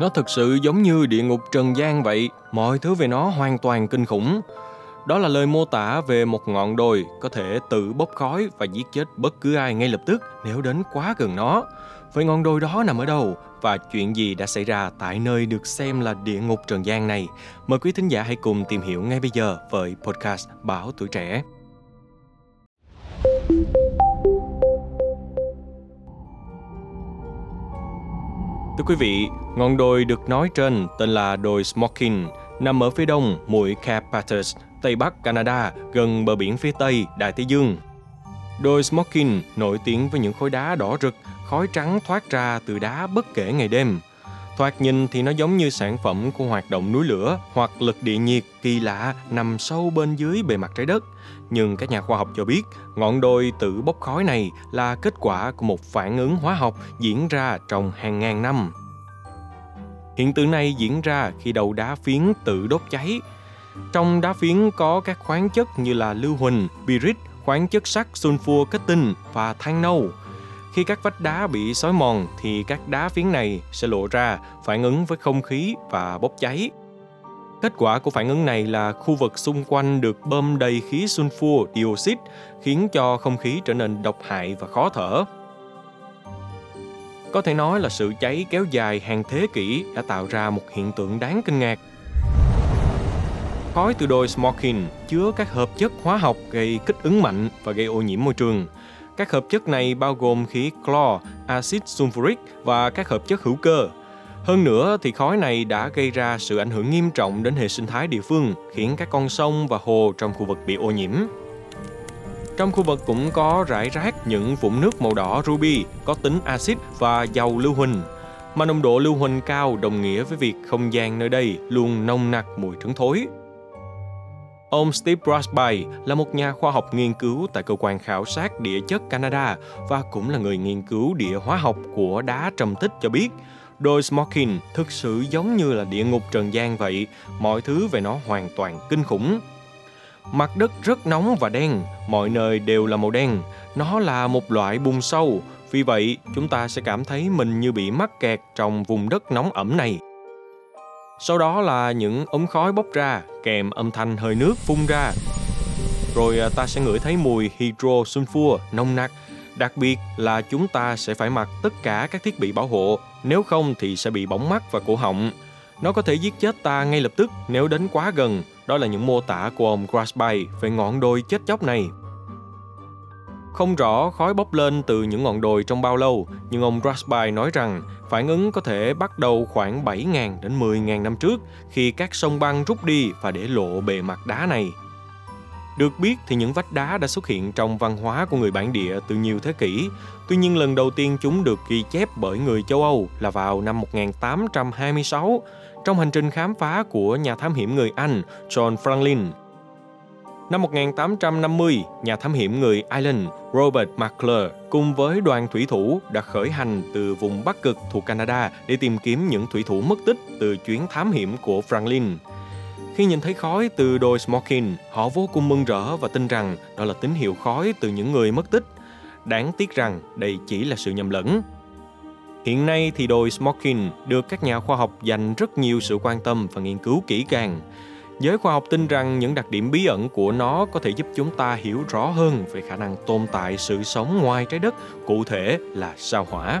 Nó thực sự giống như địa ngục trần gian vậy, mọi thứ về nó hoàn toàn kinh khủng. Đó là lời mô tả về một ngọn đồi có thể tự bốc khói và giết chết bất cứ ai ngay lập tức nếu đến quá gần nó. Vậy ngọn đồi đó nằm ở đâu và chuyện gì đã xảy ra tại nơi được xem là địa ngục trần gian này? Mời quý thính giả hãy cùng tìm hiểu ngay bây giờ với podcast Báo Tuổi Trẻ. Thưa quý vị, ngọn đồi được nói trên tên là đồi Smoking, nằm ở phía đông mũi Carpathus, tây bắc Canada, gần bờ biển phía tây Đại Tây Dương. Đồi Smoking nổi tiếng với những khối đá đỏ rực, khói trắng thoát ra từ đá bất kể ngày đêm. Thoạt nhìn thì nó giống như sản phẩm của hoạt động núi lửa hoặc lực địa nhiệt kỳ lạ nằm sâu bên dưới bề mặt trái đất. Nhưng các nhà khoa học cho biết ngọn đồi tự bốc khói này là kết quả của một phản ứng hóa học diễn ra trong hàng ngàn năm. Hiện tượng này diễn ra khi đầu đá phiến tự đốt cháy. Trong đá phiến có các khoáng chất như là lưu huỳnh, pyrit, khoáng chất sắt, sunfua kết tinh và than nâu. Khi các vách đá bị xói mòn thì các đá phiến này sẽ lộ ra phản ứng với không khí và bốc cháy. Kết quả của phản ứng này là khu vực xung quanh được bơm đầy khí sunfua dioxide khiến cho không khí trở nên độc hại và khó thở. Có thể nói là sự cháy kéo dài hàng thế kỷ đã tạo ra một hiện tượng đáng kinh ngạc. Khói từ đồi smoking chứa các hợp chất hóa học gây kích ứng mạnh và gây ô nhiễm môi trường. Các hợp chất này bao gồm khí clo, axit sulfuric và các hợp chất hữu cơ. Hơn nữa thì khói này đã gây ra sự ảnh hưởng nghiêm trọng đến hệ sinh thái địa phương, khiến các con sông và hồ trong khu vực bị ô nhiễm. Trong khu vực cũng có rải rác những vũng nước màu đỏ ruby có tính axit và giàu lưu huỳnh, mà nồng độ lưu huỳnh cao đồng nghĩa với việc không gian nơi đây luôn nồng nặc mùi trứng thối. Ông Steve Brasby là một nhà khoa học nghiên cứu tại cơ quan khảo sát địa chất Canada và cũng là người nghiên cứu địa hóa học của đá trầm tích cho biết Đôi Smoking thực sự giống như là địa ngục trần gian vậy, mọi thứ về nó hoàn toàn kinh khủng. Mặt đất rất nóng và đen, mọi nơi đều là màu đen. Nó là một loại bùn sâu, vì vậy chúng ta sẽ cảm thấy mình như bị mắc kẹt trong vùng đất nóng ẩm này. Sau đó là những ống khói bốc ra kèm âm thanh hơi nước phun ra. Rồi à, ta sẽ ngửi thấy mùi hydro sulfur nồng nặc. Đặc biệt là chúng ta sẽ phải mặc tất cả các thiết bị bảo hộ, nếu không thì sẽ bị bỏng mắt và cổ họng. Nó có thể giết chết ta ngay lập tức nếu đến quá gần. Đó là những mô tả của ông Grasby về ngọn đồi chết chóc này. Không rõ khói bốc lên từ những ngọn đồi trong bao lâu, nhưng ông Grasby nói rằng phản ứng có thể bắt đầu khoảng 7.000 đến 10.000 năm trước khi các sông băng rút đi và để lộ bề mặt đá này. Được biết thì những vách đá đã xuất hiện trong văn hóa của người bản địa từ nhiều thế kỷ. Tuy nhiên lần đầu tiên chúng được ghi chép bởi người châu Âu là vào năm 1826 trong hành trình khám phá của nhà thám hiểm người Anh John Franklin. Năm 1850, nhà thám hiểm người Ireland Robert McClure cùng với đoàn thủy thủ đã khởi hành từ vùng Bắc Cực thuộc Canada để tìm kiếm những thủy thủ mất tích từ chuyến thám hiểm của Franklin. Khi nhìn thấy khói từ đồi Smoking, họ vô cùng mừng rỡ và tin rằng đó là tín hiệu khói từ những người mất tích. Đáng tiếc rằng đây chỉ là sự nhầm lẫn. Hiện nay thì đồi Smoking được các nhà khoa học dành rất nhiều sự quan tâm và nghiên cứu kỹ càng. Giới khoa học tin rằng những đặc điểm bí ẩn của nó có thể giúp chúng ta hiểu rõ hơn về khả năng tồn tại sự sống ngoài trái đất, cụ thể là sao hỏa.